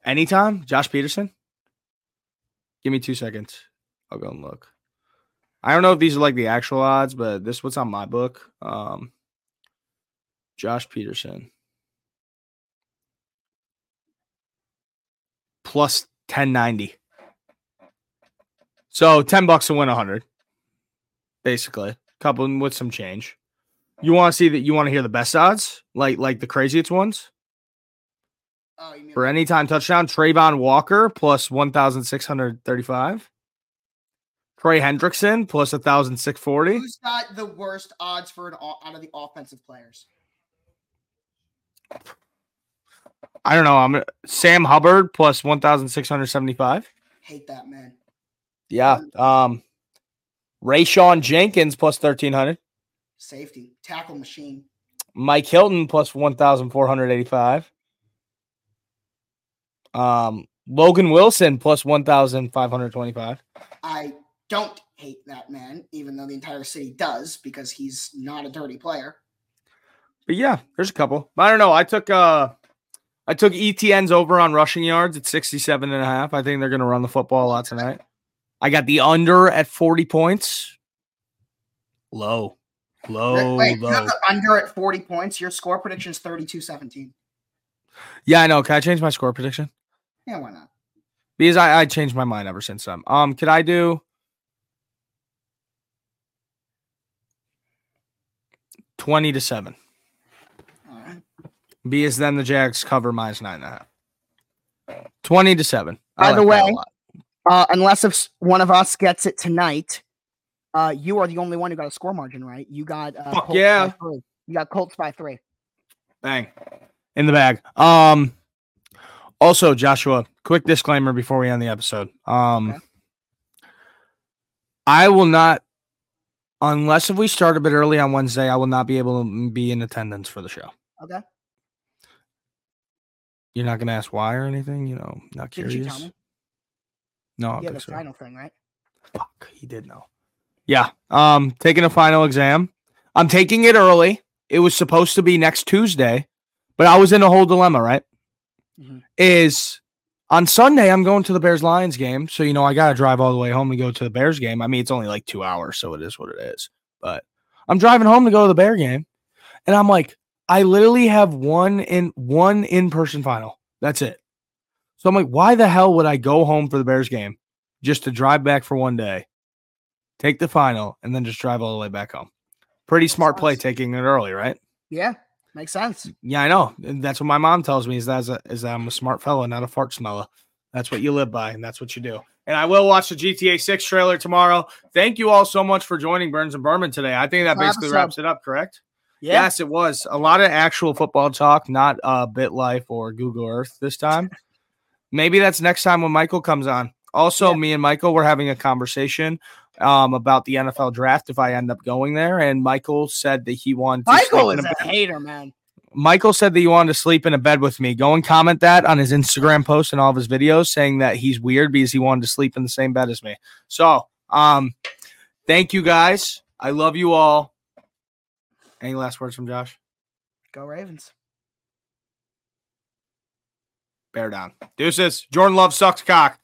Anytime, Josh Pederson. Give me two seconds. I'll go and look. I don't know if these are like the actual odds, but this is what's on my book. Um, Josh Pederson plus ten ninety. So ten bucks to win hundred, basically, coupled with some change. You want to see that? You want to hear the best odds, like like the craziest ones Oh, you mean for anytime touchdown. Travon Walker plus one thousand six hundred thirty-five. Trey Hendrickson plus a thousand six forty. who's got the worst odds for an out of the offensive players? I don't know. I'm Sam Hubbard plus one thousand six hundred seventy-five. Hate that man. Yeah. Um, Rayshawn Jenkins plus thirteen hundred. Safety tackle machine. Mike Hilton plus one thousand four hundred eighty-five. Um, Logan Wilson plus one thousand five hundred twenty-five. I don't hate that man, even though the entire city does, because he's not a dirty player. But yeah, there's a couple. I don't know. I took uh I took ETN's over on rushing yards at 67 and a half. I think they're going to run the football a lot tonight. I got the under at 40 points. Low. Low, Wait, low. the under at 40 points. Your score prediction is 32 17. Yeah, I know. Can I change my score prediction? Yeah, why not? Because I, I changed my mind ever since then. Um, could I do 20 to 7. All right. B is then the Jags cover minus nine and a half. 20 to 7. I By the like that a way. Uh, unless if one of us gets it tonight, uh, you are the only one who got a score margin right. You got uh, Fuck Colts yeah. You got Colts by three. bang in the bag. Um, also, Joshua, quick disclaimer before we end the episode. Um, Okay. I will not, unless if we start a bit early on Wednesday, I will not be able to be in attendance for the show. Okay. You're not going to ask why or anything, you know, not Didn't curious. you tell me? No, Yeah, the so. final thing, right? Fuck, he did know. Yeah. Um, taking a final exam. I'm taking it early. It was supposed to be next Tuesday, but I was in a whole dilemma, right? Mhm. Is on Sunday I'm going to the Bears Lions game, so you know I gotta drive all the way home to go to the Bears game. I mean, it's only like two hours, so it is what it is. But I'm driving home to go to the Bear game, and I'm like, I literally have one in one in person final. That's it. So I'm like, why the hell would I go home for the Bears game just to drive back for one day, take the final, and then just drive all the way back home? Pretty smart play taking it early, right? Yeah, makes sense. Yeah, I know. And that's what my mom tells me is that, is that, is that I'm a smart fella, not a fart smeller. That's what you live by, and that's what you do. And I will watch the GTA 6 trailer tomorrow. Thank you all so much for joining Burns and Berman today. I think that basically wraps it up, correct? Yeah. Yes, it was. A lot of actual football talk, not uh Bit Life or Google Earth this time. Maybe that's next time when Michael comes on. Also, Yeah. me and Michael were having a conversation um about the NFL draft if I end up going there. And Michael said that he wanted to Michael sleep is a a hater, man. Michael said that he wanted to sleep in a bed with me. Go and comment that on his Instagram post and all of his videos saying that he's weird because he wanted to sleep in the same bed as me. So, um, thank you guys. I love you all. Any last words from Josh? Go Ravens. Bear down. Deuces. Jordan Love sucks cock.